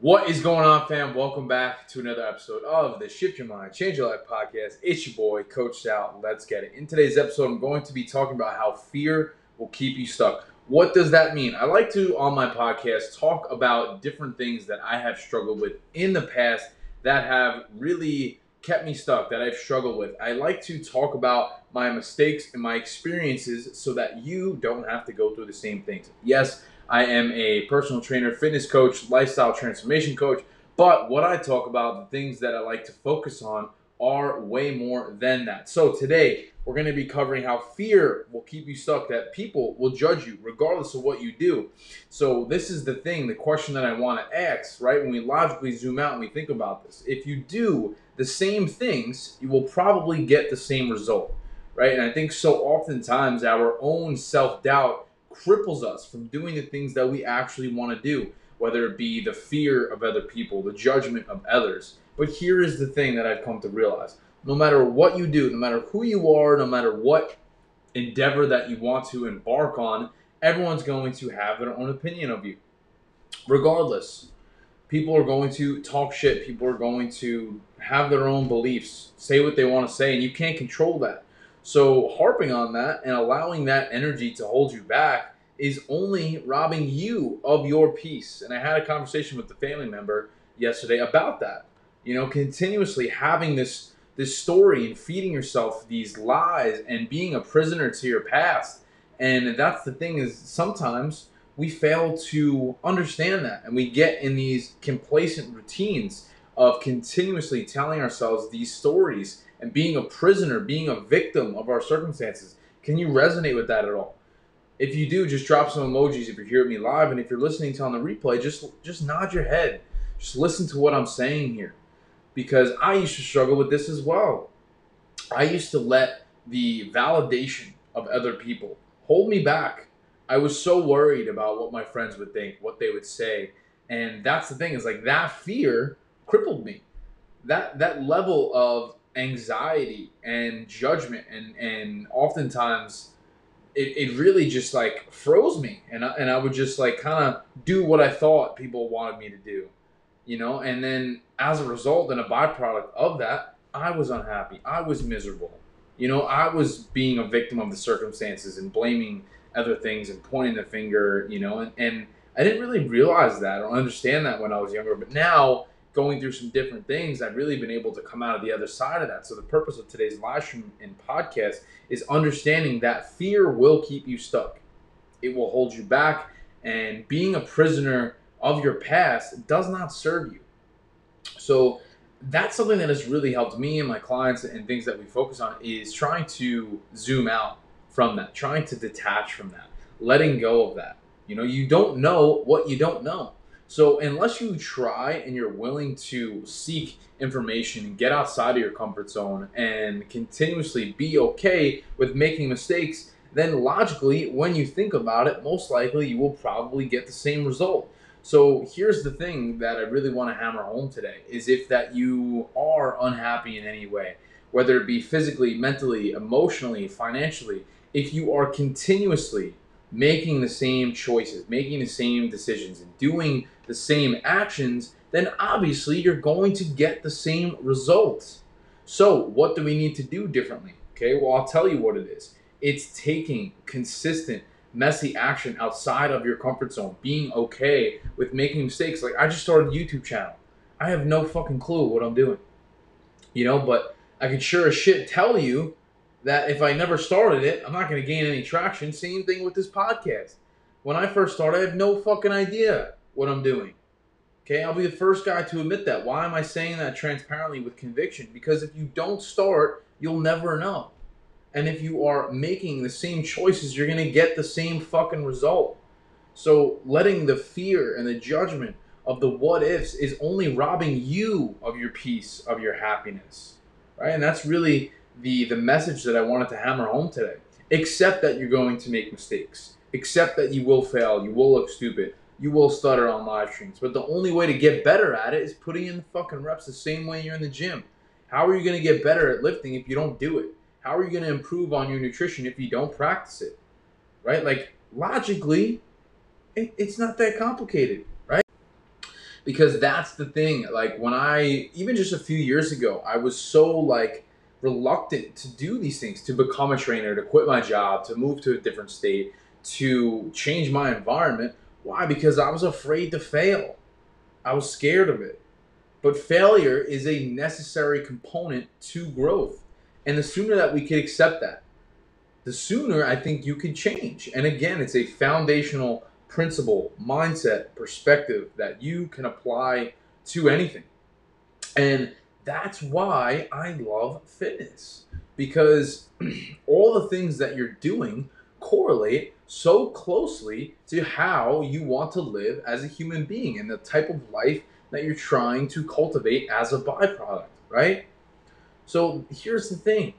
What is going on, fam? Welcome back to another episode of the Shift Your Mind, Change Your Life podcast. It's your boy, Coach Sal. Let's get it. In today's episode, I'm going to be talking about how fear will keep you stuck. What does that mean? I like to, on my podcast, talk about different things that I have struggled with in the past that have really kept me stuck, that I've struggled with. I like to talk about my mistakes and my experiences so that you don't have to go through the same things. Yes, I am a personal trainer, fitness coach, lifestyle transformation coach. But what I talk about, the things that I like to focus on, are way more than that. So today, we're going to be covering how fear will keep you stuck, that people will judge you regardless of what you do. So, this is the thing, the question that I want to ask, right? When we logically zoom out and we think about this, if you do the same things, you will probably get the same result, right? And I think so oftentimes our own self doubt cripples us from doing the things that we actually want to do, whether it be the fear of other people, the judgment of others. But here is the thing that I've come to realize no matter what you do, no matter who you are, no matter what endeavor that you want to embark on, everyone's going to have their own opinion of you. Regardless, people are going to talk shit, people are going to have their own beliefs, say what they want to say, and you can't control that. So, harping on that and allowing that energy to hold you back is only robbing you of your peace. And I had a conversation with the family member yesterday about that. You know, continuously having this this story and feeding yourself these lies and being a prisoner to your past. And that's the thing is sometimes we fail to understand that and we get in these complacent routines of continuously telling ourselves these stories and being a prisoner, being a victim of our circumstances. Can you resonate with that at all? If you do, just drop some emojis if you're hearing me live, and if you're listening to on the replay, just just nod your head. Just listen to what I'm saying here, because I used to struggle with this as well. I used to let the validation of other people hold me back. I was so worried about what my friends would think, what they would say, and that's the thing is like that fear crippled me. That that level of anxiety and judgment and and oftentimes it, it really just like froze me. And I, and I would just like kind of do what I thought people wanted me to do you know? And then as a result and a byproduct of that I was unhappy. I was miserable. You know I was being a victim of the circumstances and blaming other things and pointing the finger you know and, and I didn't really realize that or understand that when I was younger but now going through some different things, I've really been able to come out of the other side of that. So the purpose of today's live stream and podcast is understanding that fear will keep you stuck. It will hold you back, and being a prisoner of your past does not serve you. So that's something that has really helped me and my clients and things that we focus on is trying to zoom out from that, trying to detach from that, letting go of that. You know, you don't know what you don't know. So unless you try and you're willing to seek information get outside of your comfort zone and continuously be okay with making mistakes, then logically, when you think about it, most likely you will probably get the same result. So here's the thing that I really want to hammer home today is if that you are unhappy in any way, whether it be physically, mentally, emotionally, financially, if you are continuously making the same choices, making the same decisions, and doing the same actions, then obviously you're going to get the same results. So, what do we need to do differently? Okay, well, I'll tell you what it is it's taking consistent, messy action outside of your comfort zone, being okay with making mistakes. Like, I just started a YouTube channel, I have no fucking clue what I'm doing, you know, but I can sure as shit tell you that if I never started it, I'm not going to gain any traction. Same thing with this podcast. When I first started, I have no fucking idea what I'm doing. Okay, I'll be the first guy to admit that. Why am I saying that transparently with conviction? Because if you don't start, you'll never know. And if you are making the same choices, you're going to get the same fucking result. So letting the fear and the judgment of the what ifs is only robbing you of your peace, of your happiness. Right? And that's really the the message that I wanted to hammer home today. Accept that you're going to make mistakes. Accept that you will fail. You will look stupid. You will stutter on live streams. But the only way to get better at it is putting in the fucking reps the same way you're in the gym. How are you going to get better at lifting if you don't do it? How are you going to improve on your nutrition if you don't practice it? Right? Like logically, it, it's not that complicated, right? Because that's the thing. Like when I even just a few years ago, I was so like reluctant to do these things, to become a trainer, to quit my job, to move to a different state, to change my environment. Why? Because I was afraid to fail. I was scared of it. But failure is a necessary component to growth. And the sooner that we can accept that, the sooner I think you can change. And again, it's a foundational principle, mindset, perspective that you can apply to anything. And that's why I love fitness because all the things that you're doing correlate so closely to how you want to live as a human being and the type of life that you're trying to cultivate as a byproduct, right? So here's the thing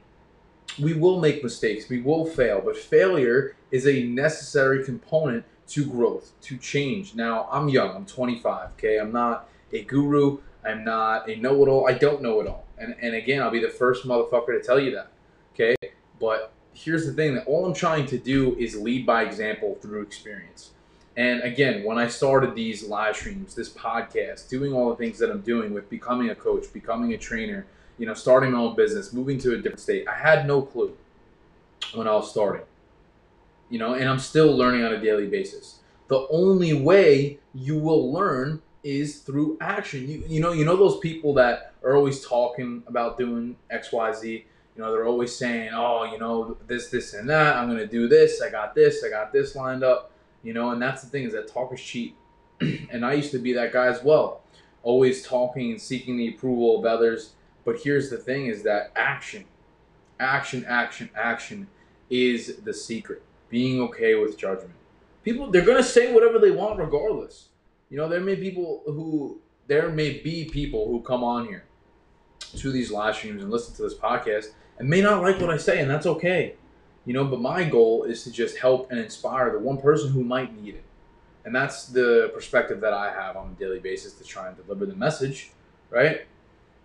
we will make mistakes, we will fail, but failure is a necessary component to growth, to change. Now, I'm young, I'm 25, okay? I'm not a guru, I'm not a know it all, I don't know it all. And, and again, I'll be the first motherfucker to tell you that, okay? But here's the thing that all I'm trying to do is lead by example through experience. And again, when I started these live streams, this podcast, doing all the things that I'm doing with becoming a coach, becoming a trainer, you know, starting my own business, moving to a different state, I had no clue when I was starting. You know, and I'm still learning on a daily basis. The only way you will learn is through action. You, you know, you know those people that are always talking about doing X, Y, Z. You know, they're always saying, "Oh, you know, this, this, and that. I'm gonna do this. I got this. I got this lined up." You know, and that's the thing is that talk is cheap. and I used to be that guy as well, always talking and seeking the approval of others. But here's the thing: is that action, action, action, action is the secret. Being okay with judgment. People, they're gonna say whatever they want regardless. You know, there may be people who there may be people who come on here to these live streams and listen to this podcast and may not like what I say, and that's okay. You know, but my goal is to just help and inspire the one person who might need it. And that's the perspective that I have on a daily basis to try and deliver the message, right?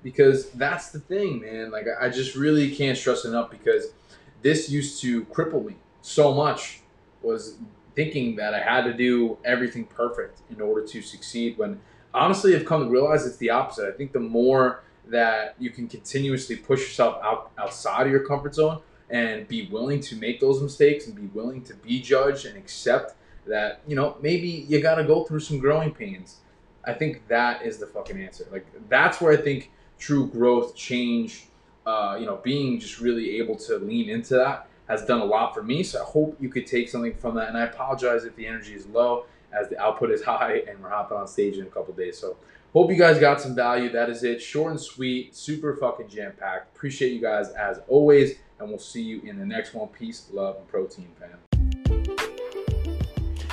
Because that's the thing, man. Like, I just really can't stress enough because this used to cripple me so much was thinking that I had to do everything perfect in order to succeed when honestly I've come to realize it's the opposite. I think the more that you can continuously push yourself out outside of your comfort zone and be willing to make those mistakes and be willing to be judged and accept that, you know, maybe you got to go through some growing pains. I think that is the fucking answer. Like that's where I think true growth, change, uh, you know, being just really able to lean into that has done a lot for me. So I hope you could take something from that. And I apologize if the energy is low as the output is high and we're hopping on stage in a couple days. So hope you guys got some value. That is it. Short and sweet, super fucking jam packed. Appreciate you guys as always. And we'll see you in the next one. Peace, love, and protein, fam.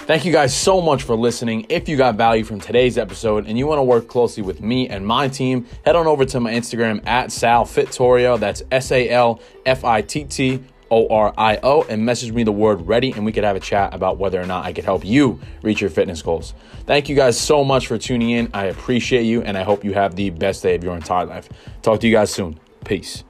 Thank you guys so much for listening. If you got value from today's episode and you want to work closely with me and my team, head on over to my Instagram at Sal Fittorio. That's S A L F I T T O R I O and message me the word ready and we could have a chat about whether or not I could help you reach your fitness goals. Thank you guys so much for tuning in. I appreciate you and I hope you have the best day of your entire life. Talk to you guys soon. Peace.